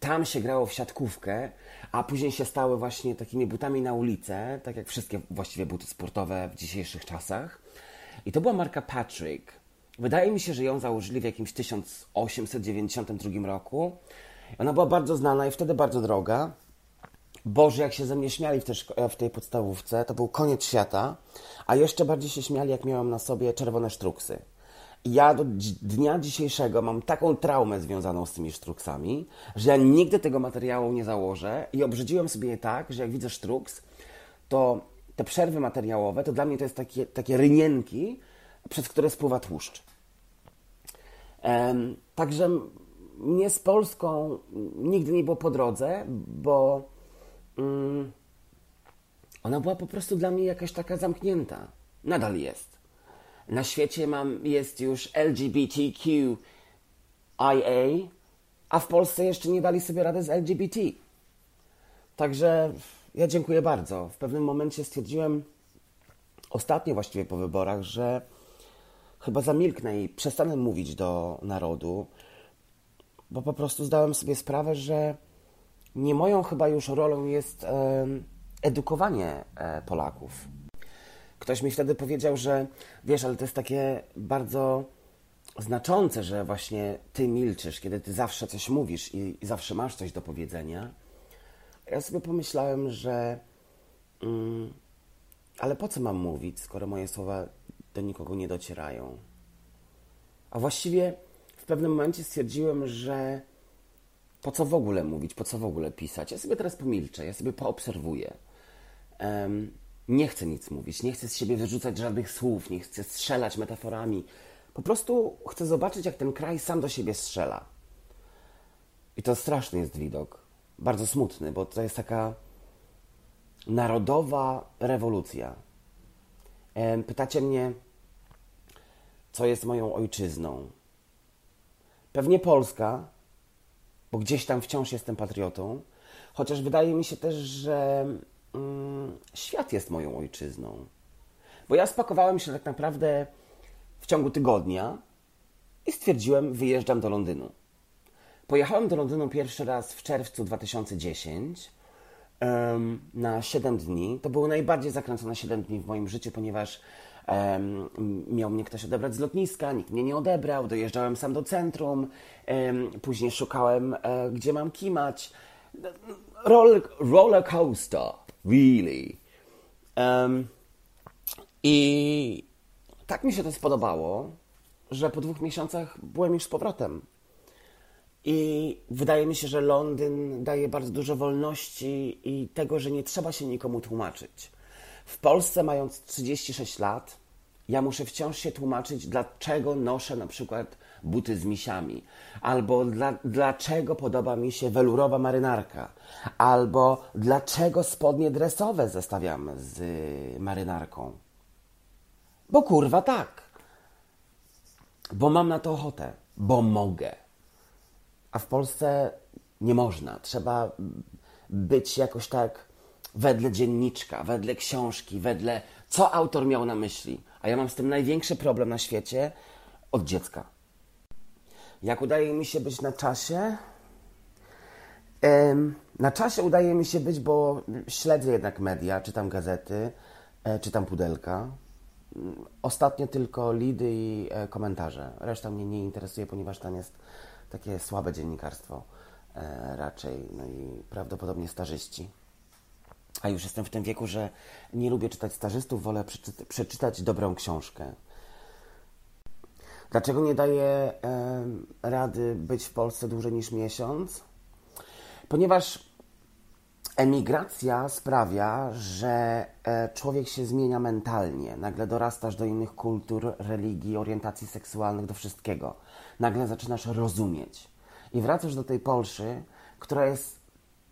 tam się grało w siatkówkę, a później się stały właśnie takimi butami na ulicę, tak jak wszystkie właściwie buty sportowe w dzisiejszych czasach. I to była marka Patrick. Wydaje mi się, że ją założyli w jakimś 1892 roku. Ona była bardzo znana i wtedy bardzo droga. Boże, jak się ze mnie śmiali w tej, w tej podstawówce, to był koniec świata, a jeszcze bardziej się śmiali, jak miałem na sobie czerwone sztruksy. Ja do dnia dzisiejszego mam taką traumę związaną z tymi sztruksami, że ja nigdy tego materiału nie założę i obrzydziłem sobie je tak, że jak widzę sztruks, to te przerwy materiałowe, to dla mnie to jest takie, takie rynienki, przez które spływa tłuszcz. Także mnie z Polską nigdy nie było po drodze, bo ona była po prostu dla mnie jakaś taka zamknięta. Nadal jest. Na świecie mam, jest już LGBTQIA, a w Polsce jeszcze nie dali sobie rady z LGBT. Także ja dziękuję bardzo. W pewnym momencie stwierdziłem, ostatnio właściwie po wyborach, że chyba zamilknę i przestanę mówić do narodu, bo po prostu zdałem sobie sprawę, że nie moją chyba już rolą jest edukowanie e, Polaków. Ktoś mi wtedy powiedział, że wiesz, ale to jest takie bardzo znaczące, że właśnie ty milczysz, kiedy ty zawsze coś mówisz i, i zawsze masz coś do powiedzenia. Ja sobie pomyślałem, że mm, ale po co mam mówić, skoro moje słowa do nikogo nie docierają? A właściwie w pewnym momencie stwierdziłem, że po co w ogóle mówić, po co w ogóle pisać? Ja sobie teraz pomilczę, ja sobie poobserwuję. Um, nie chcę nic mówić, nie chcę z siebie wyrzucać żadnych słów, nie chcę strzelać metaforami. Po prostu chcę zobaczyć, jak ten kraj sam do siebie strzela. I to straszny jest widok. Bardzo smutny, bo to jest taka narodowa rewolucja. Pytacie mnie, co jest moją ojczyzną? Pewnie Polska, bo gdzieś tam wciąż jestem patriotą, chociaż wydaje mi się też, że mm, świat jest moją ojczyzną. Bo ja spakowałem się tak naprawdę w ciągu tygodnia i stwierdziłem, wyjeżdżam do Londynu. Pojechałem do Londynu pierwszy raz w czerwcu 2010 um, na 7 dni. To były najbardziej zakręcone 7 dni w moim życiu, ponieważ um, miał mnie ktoś odebrać z lotniska, nikt mnie nie odebrał, dojeżdżałem sam do centrum, um, później szukałem, e, gdzie mam kimać. Roller coaster, really. I tak mi się to spodobało, że po dwóch miesiącach byłem już z powrotem. I wydaje mi się, że Londyn daje bardzo dużo wolności i tego, że nie trzeba się nikomu tłumaczyć. W Polsce, mając 36 lat, ja muszę wciąż się tłumaczyć, dlaczego noszę na przykład buty z misiami, albo dla, dlaczego podoba mi się welurowa marynarka, albo dlaczego spodnie dresowe zestawiam z marynarką. Bo kurwa tak. Bo mam na to ochotę, bo mogę. A w Polsce nie można. Trzeba być jakoś tak wedle dzienniczka, wedle książki, wedle co autor miał na myśli. A ja mam z tym największy problem na świecie od dziecka. Jak udaje mi się być na czasie? Na czasie udaje mi się być, bo śledzę jednak media, czytam gazety, e, czytam pudelka. Ostatnio tylko lidy i e, komentarze. Reszta mnie nie interesuje, ponieważ tam jest takie słabe dziennikarstwo e, raczej, no i prawdopodobnie starzyści. A już jestem w tym wieku, że nie lubię czytać stażystów, wolę przeczy przeczytać dobrą książkę. Dlaczego nie daję e, rady być w Polsce dłużej niż miesiąc? Ponieważ emigracja sprawia, że e, człowiek się zmienia mentalnie. Nagle dorastasz do innych kultur, religii, orientacji seksualnych, do wszystkiego. Nagle zaczynasz rozumieć. I wracasz do tej Polszy, która jest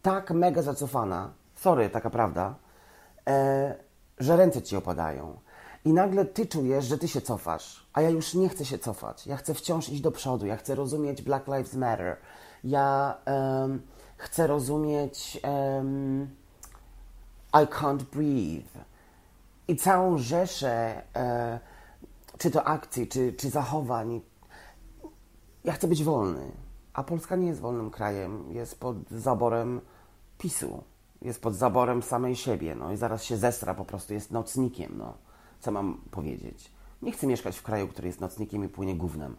tak mega zacofana, sorry, taka prawda, e, że ręce ci opadają. I nagle ty czujesz, że ty się cofasz, a ja już nie chcę się cofać. Ja chcę wciąż iść do przodu, ja chcę rozumieć Black Lives Matter. Ja um, chcę rozumieć um, I can't breathe. I całą rzeszę, e, czy to akcji, czy, czy zachowań. Ja chcę być wolny. A Polska nie jest wolnym krajem. Jest pod zaborem PiSu. Jest pod zaborem samej siebie. No i zaraz się zestra, po prostu jest nocnikiem. No. Co mam powiedzieć? Nie chcę mieszkać w kraju, który jest nocnikiem i płynie gównem.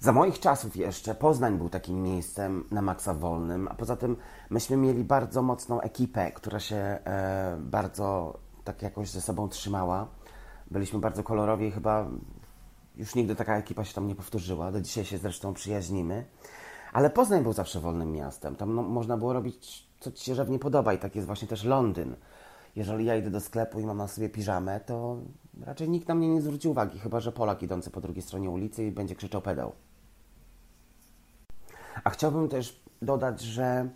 Za moich czasów jeszcze Poznań był takim miejscem na maksa wolnym, a poza tym myśmy mieli bardzo mocną ekipę, która się e, bardzo tak jakoś ze sobą trzymała. Byliśmy bardzo kolorowi i chyba już nigdy taka ekipa się tam nie powtórzyła. Do dzisiaj się zresztą przyjaźnimy. Ale Poznań był zawsze wolnym miastem. Tam no, można było robić, co ci się żadnie podoba i tak jest właśnie też Londyn. Jeżeli ja idę do sklepu i mam na sobie piżamę, to raczej nikt na mnie nie zwróci uwagi, chyba że Polak idący po drugiej stronie ulicy i będzie krzyczał pedał. A chciałbym też dodać, że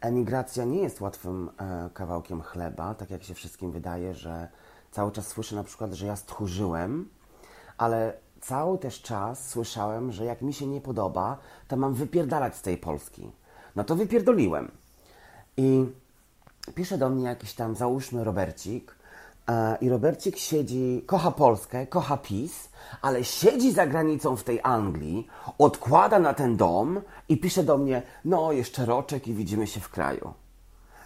emigracja nie jest łatwym e, kawałkiem chleba, tak jak się wszystkim wydaje, że cały czas słyszę na przykład, że ja stchórzyłem, ale cały też czas słyszałem, że jak mi się nie podoba, to mam wypierdalać z tej Polski. No to wypierdoliłem. I pisze do mnie jakiś tam, załóżmy, Robercik, e, i Robercik siedzi, kocha Polskę, kocha PiS, ale siedzi za granicą w tej Anglii, odkłada na ten dom i pisze do mnie, no jeszcze roczek i widzimy się w kraju.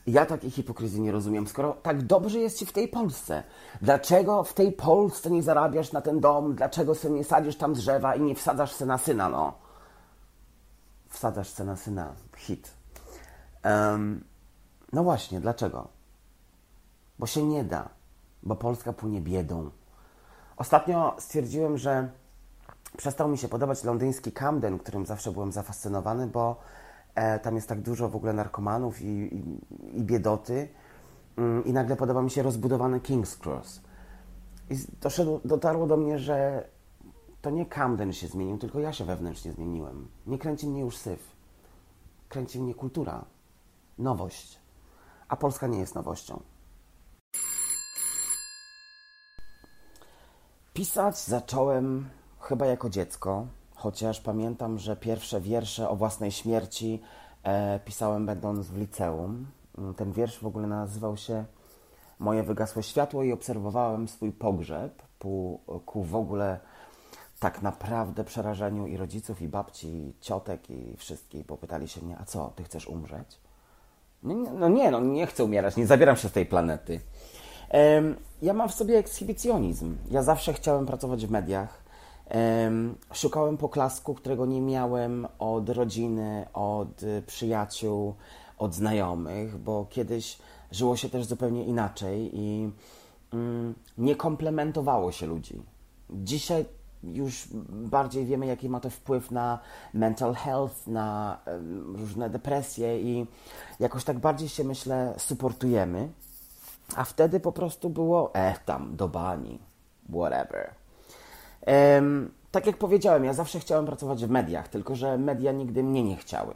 Ja takiej hipokryzji nie rozumiem, skoro tak dobrze jest Ci w tej Polsce. Dlaczego w tej Polsce nie zarabiasz na ten dom? Dlaczego sobie nie sadzisz tam drzewa i nie wsadzasz se na syna, no? Wsadzasz se na syna. Hit. Um, no właśnie, dlaczego? Bo się nie da. Bo Polska płynie biedą. Ostatnio stwierdziłem, że przestał mi się podobać londyński Camden, którym zawsze byłem zafascynowany, bo e, tam jest tak dużo w ogóle narkomanów i, i, i biedoty. Mm, I nagle podoba mi się rozbudowany King's Cross. I doszedł, dotarło do mnie, że to nie Camden się zmienił, tylko ja się wewnętrznie zmieniłem. Nie kręci mnie już syf. Kręci mnie kultura, nowość. A Polska nie jest nowością. Pisać zacząłem chyba jako dziecko, chociaż pamiętam, że pierwsze wiersze o własnej śmierci e, pisałem będąc w liceum. Ten wiersz w ogóle nazywał się Moje wygasłe światło i obserwowałem swój pogrzeb ku, ku w ogóle tak naprawdę przerażeniu i rodziców, i babci, i ciotek, i wszystkich, bo pytali się mnie, a co, ty chcesz umrzeć? No no nie, no nie chcę umierać, nie zabieram się z tej planety. Ja mam w sobie ekshibicjonizm. Ja zawsze chciałem pracować w mediach. Szukałem poklasku, którego nie miałem od rodziny, od przyjaciół, od znajomych, bo kiedyś żyło się też zupełnie inaczej i mm, nie komplementowało się ludzi. Dzisiaj już bardziej wiemy, jaki ma to wpływ na mental health, na różne depresje i jakoś tak bardziej się, myślę, supportujemy. A wtedy po prostu było, eh, tam, do bani, whatever. Tak jak powiedziałem, ja zawsze chciałem pracować w mediach, tylko że media nigdy mnie nie chciały.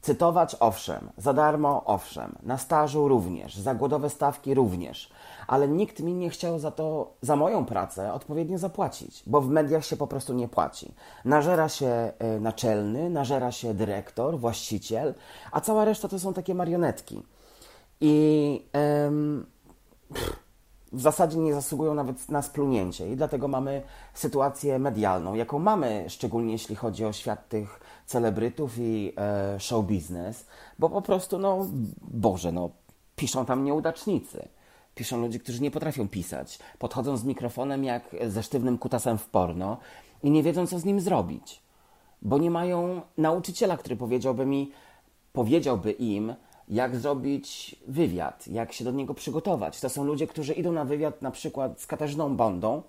Cytować owszem, za darmo owszem, na stażu również, za głodowe stawki również, ale nikt mi nie chciał za to, za moją pracę odpowiednio zapłacić, bo w mediach się po prostu nie płaci. Nażera się e, naczelny, nażera się dyrektor, właściciel, a cała reszta to są takie marionetki. I em, w zasadzie nie zasługują nawet na splunięcie i dlatego mamy sytuację medialną, jaką mamy, szczególnie jeśli chodzi o świat tych celebrytów i e, show business, bo po prostu, no, Boże, no, piszą tam nieudacznicy. Piszą ludzie, którzy nie potrafią pisać. Podchodzą z mikrofonem jak ze sztywnym kutasem w porno i nie wiedzą, co z nim zrobić. Bo nie mają nauczyciela, który powiedziałby mi, powiedziałby im, jak zrobić wywiad, jak się do niego przygotować. To są ludzie, którzy idą na wywiad na przykład z Katarzyną Bondą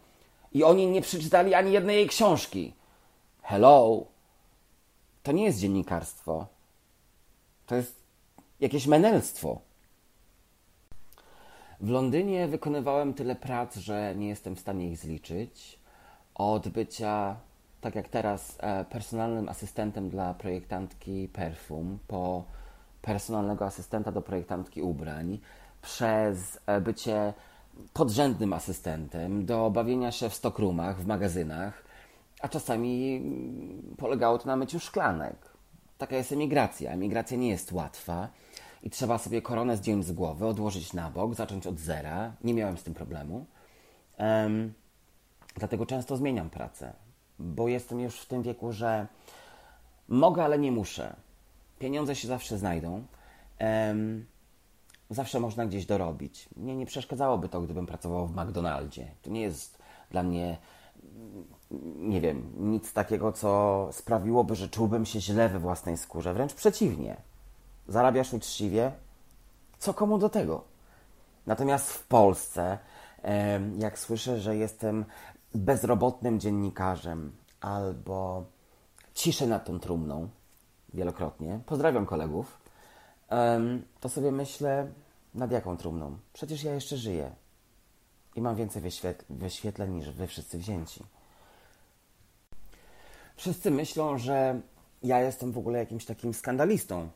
i oni nie przeczytali ani jednej jej książki. Hello! To nie jest dziennikarstwo. To jest jakieś menelstwo. W Londynie wykonywałem tyle prac, że nie jestem w stanie ich zliczyć. Od bycia, tak jak teraz, e, personalnym asystentem dla projektantki Perfum, po personalnego asystenta do projektantki ubrań, przez e, bycie podrzędnym asystentem, do bawienia się w stokrumach, w magazynach, a czasami polegało to na myciu szklanek. Taka jest emigracja. Emigracja nie jest łatwa i trzeba sobie koronę zdjąć z głowy, odłożyć na bok, zacząć od zera. Nie miałem z tym problemu. Um, dlatego często zmieniam pracę, bo jestem już w tym wieku, że mogę, ale nie muszę. Pieniądze się zawsze znajdą. Um, zawsze można gdzieś dorobić. Mnie nie przeszkadzałoby to, gdybym pracował w McDonaldzie. To nie jest dla mnie, nie wiem, nic takiego, co sprawiłoby, że czułbym się źle we własnej skórze. Wręcz przeciwnie. Zarabiasz uczciwie, co komu do tego? Natomiast w Polsce, jak słyszę, że jestem bezrobotnym dziennikarzem albo ciszę nad tą trumną, wielokrotnie, pozdrawiam kolegów, to sobie myślę, nad jaką trumną? Przecież ja jeszcze żyję i mam więcej wyświetleń niż wy wszyscy wzięci. Wszyscy myślą, że ja jestem w ogóle jakimś takim skandalistą.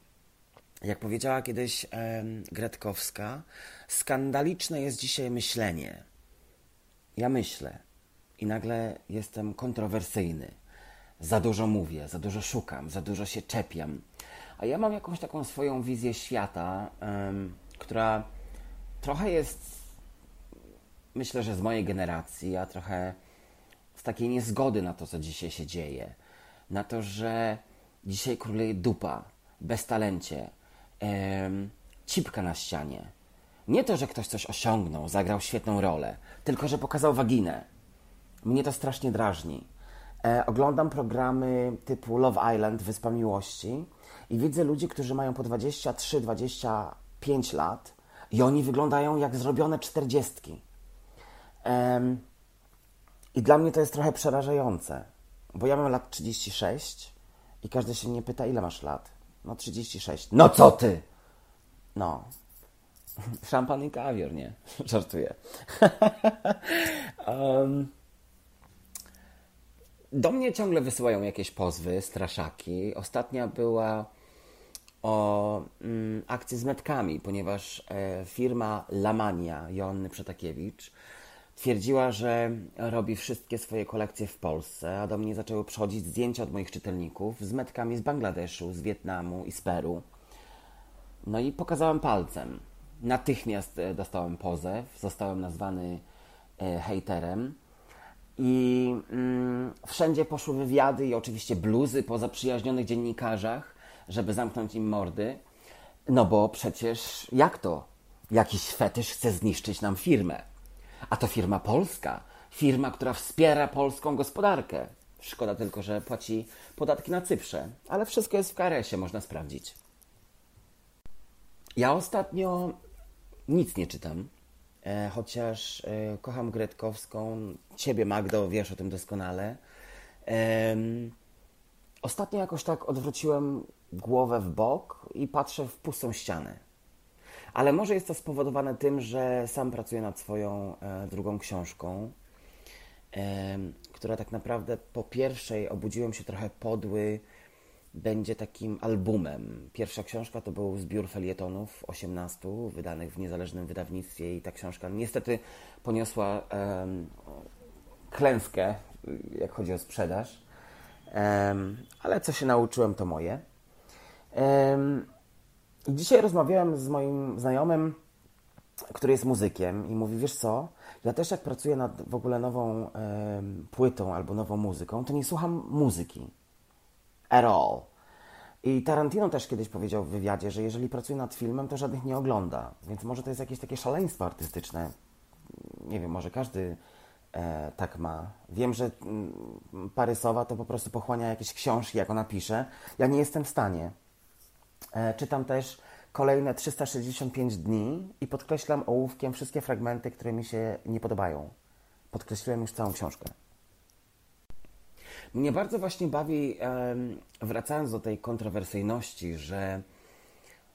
Jak powiedziała kiedyś Gretkowska, skandaliczne jest dzisiaj myślenie. Ja myślę i nagle jestem kontrowersyjny. Za dużo mówię, za dużo szukam, za dużo się czepiam. A ja mam jakąś taką swoją wizję świata, która trochę jest, myślę, że z mojej generacji, a trochę z takiej niezgody na to, co dzisiaj się dzieje. Na to, że dzisiaj króluje dupa, beztalencie, cipka na ścianie. Nie to, że ktoś coś osiągnął, zagrał świetną rolę, tylko że pokazał waginę. Mnie to strasznie drażni. E, oglądam programy typu Love Island, Wyspa Miłości i widzę ludzi, którzy mają po 23, 25 lat i oni wyglądają jak zrobione czterdziestki. I dla mnie to jest trochę przerażające, bo ja mam lat 36 i każdy się mnie pyta, ile masz lat? No 36. No co ty? No. <laughs> Szampan i kawior, nie? <laughs> Żartuję. <laughs> um, do mnie ciągle wysyłają jakieś pozwy, straszaki. Ostatnia była o mm, akcję z metkami, ponieważ e, firma Lamania Joanny Przetakiewicz twierdziła, że robi wszystkie swoje kolekcje w Polsce, a do mnie zaczęły przychodzić zdjęcia od moich czytelników z metkami z Bangladeszu, z Wietnamu i z Peru. No i pokazałem palcem. Natychmiast e, dostałem pozew, zostałem nazwany e, hejterem. I mm, wszędzie poszły wywiady i oczywiście bluzy po zaprzyjaźnionych dziennikarzach żeby zamknąć im mordy. No bo przecież jak to? Jakiś fetysz chce zniszczyć nam firmę. A to firma polska. Firma, która wspiera polską gospodarkę. Szkoda tylko, że płaci podatki na Cyprze. Ale wszystko jest w KRS-ie, można sprawdzić. Ja ostatnio nic nie czytam. E, chociaż e, kocham Gretkowską. Ciebie, Magdo, wiesz o tym doskonale. Ostatnio jakoś tak odwróciłem głowę w bok i patrzę w pustą ścianę. Ale może jest to spowodowane tym, że sam pracuję nad swoją e, drugą książką, która tak naprawdę po pierwszej obudziłem się trochę podły, będzie takim albumem. Pierwsza książka to był zbiór felietonów 18, wydanych w niezależnym wydawnictwie i ta książka niestety poniosła e, klęskę, jak chodzi o sprzedaż. ale co się nauczyłem, to moje. I dzisiaj rozmawiałem z moim znajomym, który jest muzykiem i mówi, wiesz co, ja też jak pracuję nad w ogóle nową płytą albo nową muzyką, to nie słucham muzyki. At all. I Tarantino też kiedyś powiedział w wywiadzie, że jeżeli pracuje nad filmem, to żadnych nie ogląda. Więc może to jest jakieś takie szaleństwo artystyczne. Nie wiem, może każdy e, tak ma. Wiem, że mm, Parysowa to po prostu pochłania jakieś książki, jak ona pisze. Ja nie jestem w stanie. E, czytam też kolejne 365 dni i podkreślam ołówkiem wszystkie fragmenty, które mi się nie podobają. Podkreśliłem już całą książkę. Mnie bardzo właśnie bawi, wracając do tej kontrowersyjności, że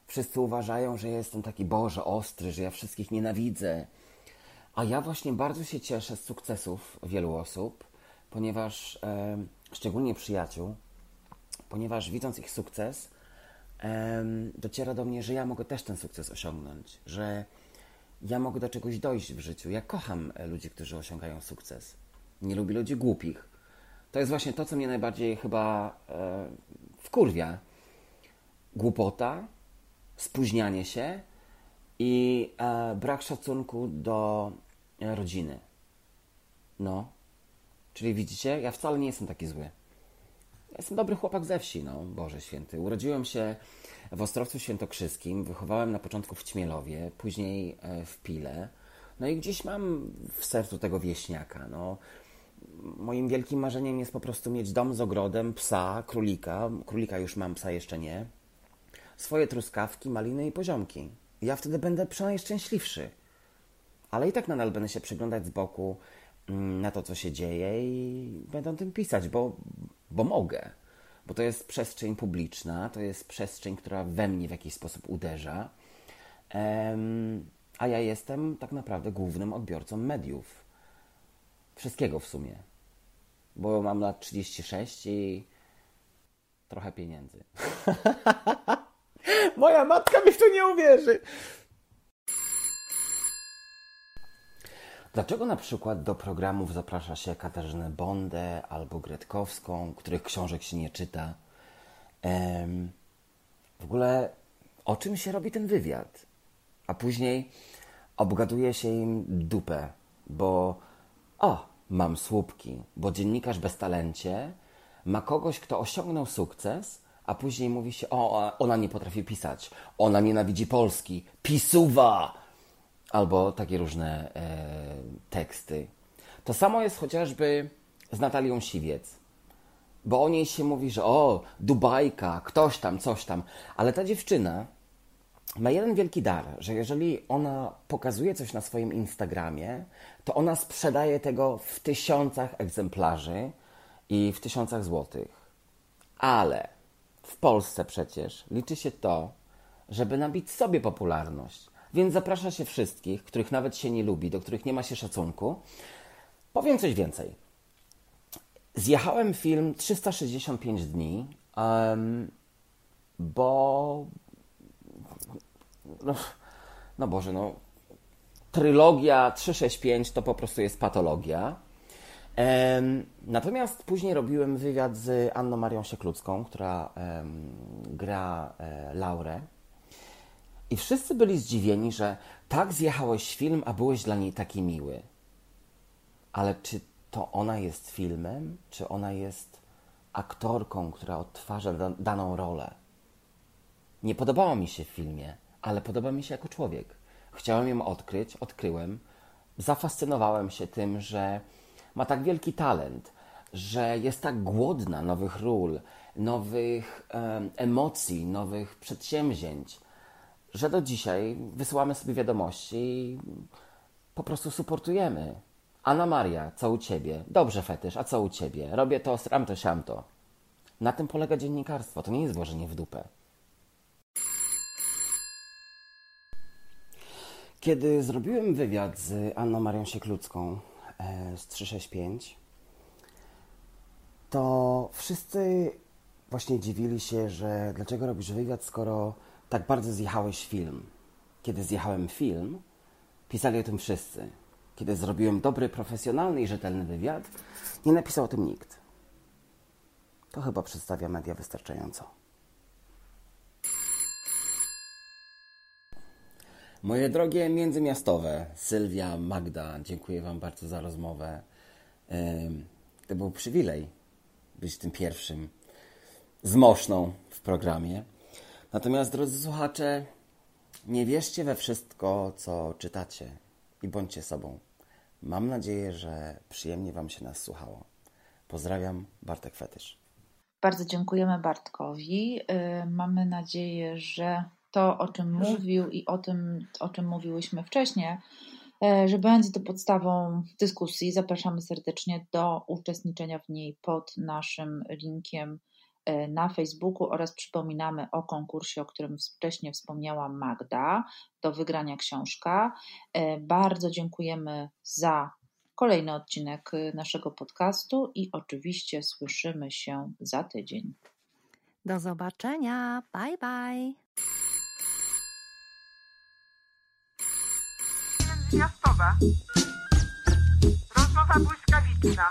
wszyscy uważają, że jestem taki Boże ostry, że ja wszystkich nienawidzę. A ja właśnie bardzo się cieszę z sukcesów wielu osób, ponieważ, szczególnie przyjaciół, ponieważ widząc ich sukces, dociera do mnie, że ja mogę też ten sukces osiągnąć, że ja mogę do czegoś dojść w życiu. Ja kocham e, ludzi, którzy osiągają sukces. Nie lubię ludzi głupich. To jest właśnie to, co mnie najbardziej chyba e, wkurwia. Głupota, spóźnianie się i e, brak szacunku do e, rodziny. No. Czyli widzicie, ja wcale nie jestem taki zły. Ja jestem dobry chłopak ze wsi, no, Boże Święty. Urodziłem się w Ostrowcu Świętokrzyskim, wychowałem na początku w Ćmielowie, później e, w Pile. No i gdzieś mam w sercu tego wieśniaka, no. Moim wielkim marzeniem jest po prostu mieć dom z ogrodem, psa, królika. Królika już mam, psa jeszcze nie. Swoje truskawki, maliny i poziomki. Ja wtedy będę przynajmniej szczęśliwszy. Ale i tak nadal będę się przyglądać z boku mm, na to, co się dzieje i będę o tym pisać, bo, bo mogę. Bo to jest przestrzeń publiczna, to jest przestrzeń, która we mnie w jakiś sposób uderza. a ja jestem tak naprawdę głównym odbiorcą mediów. Wszystkiego w sumie. Bo mam lat 36 i trochę pieniędzy. <laughs> Moja matka mi w to nie uwierzy. Dlaczego na przykład do programów zaprasza się Katarzynę Bondę albo Gretkowską, których książek się nie czyta? Ehm, w ogóle o czym się robi ten wywiad? A później obgaduje się im dupę, bo o, mam słupki, bo dziennikarz bez talencie ma kogoś, kto osiągnął sukces, a później mówi się, o, ona nie potrafi pisać, ona nienawidzi Polski, pisuwa! Albo takie różne e, teksty. To samo jest chociażby z Natalią Siwiec. Bo o niej się mówi, że o, Dubajka, ktoś tam, coś tam. Ale ta dziewczyna ma jeden wielki dar, że jeżeli ona pokazuje coś na swoim Instagramie, to ona sprzedaje tego w tysiącach egzemplarzy i w tysiącach złotych. Ale w Polsce przecież liczy się to, żeby nabić sobie popularność. Więc zaprasza się wszystkich, których nawet się nie lubi, do których nie ma się szacunku. Powiem coś więcej. Zjechałem film 365 dni, um, bo. No, no Boże, no. Trylogia 365 to po prostu jest patologia. Natomiast później robiłem wywiad z Anną Marią Sieklucką, która gra e, Laurę. I wszyscy byli zdziwieni, że tak zjechałeś film, a byłeś dla niej taki miły. Ale czy to ona jest filmem, czy ona jest aktorką, która odtwarza daną rolę? Nie podobała mi się w filmie, ale podoba mi się jako człowiek. Chciałem ją odkryć, odkryłem. Zafascynowałem się tym, że ma tak wielki talent, że jest tak głodna nowych ról, nowych emocji, nowych przedsięwzięć, że do dzisiaj wysyłamy sobie wiadomości i po prostu suportujemy. Anna Maria, co u ciebie? Dobrze, fetysz, a co u ciebie? Robię to, stram to, siam to. Na tym polega dziennikarstwo. To nie jest włożenie w dupę. Kiedy zrobiłem wywiad z Anną Marią Sieklucką e, z 365, to wszyscy właśnie dziwili się, że dlaczego robisz wywiad, skoro tak bardzo zjechałeś film. Kiedy zjechałem film, pisali o tym wszyscy. Kiedy zrobiłem dobry, profesjonalny i rzetelny wywiad, nie napisał o tym nikt. To chyba przedstawia media wystarczająco. Moje drogie międzymiastowe, Sylwia, Magda, dziękuję Wam bardzo za rozmowę. To był przywilej być tym pierwszym z moszną w programie. Natomiast, drodzy słuchacze, nie wierzcie we wszystko, co czytacie i bądźcie sobą. Mam nadzieję, że przyjemnie Wam się nas słuchało. Pozdrawiam, Bartek Fetysz. Bardzo dziękujemy Bartkowi. Y, mamy nadzieję, że to, o czym mówił i o tym, o czym mówiłyśmy wcześniej, y, że będzie to podstawą dyskusji. Zapraszamy serdecznie do uczestniczenia w niej pod naszym linkiem E, na Facebooku oraz przypominamy o konkursie, o którym wcześniej wspomniała Magda, do wygrania książka. E, bardzo dziękujemy za kolejny odcinek e, naszego podcastu i oczywiście słyszymy się za tydzień. Do zobaczenia. Bye bye. Natychmiastowa. Rozmowa błyskawiczna.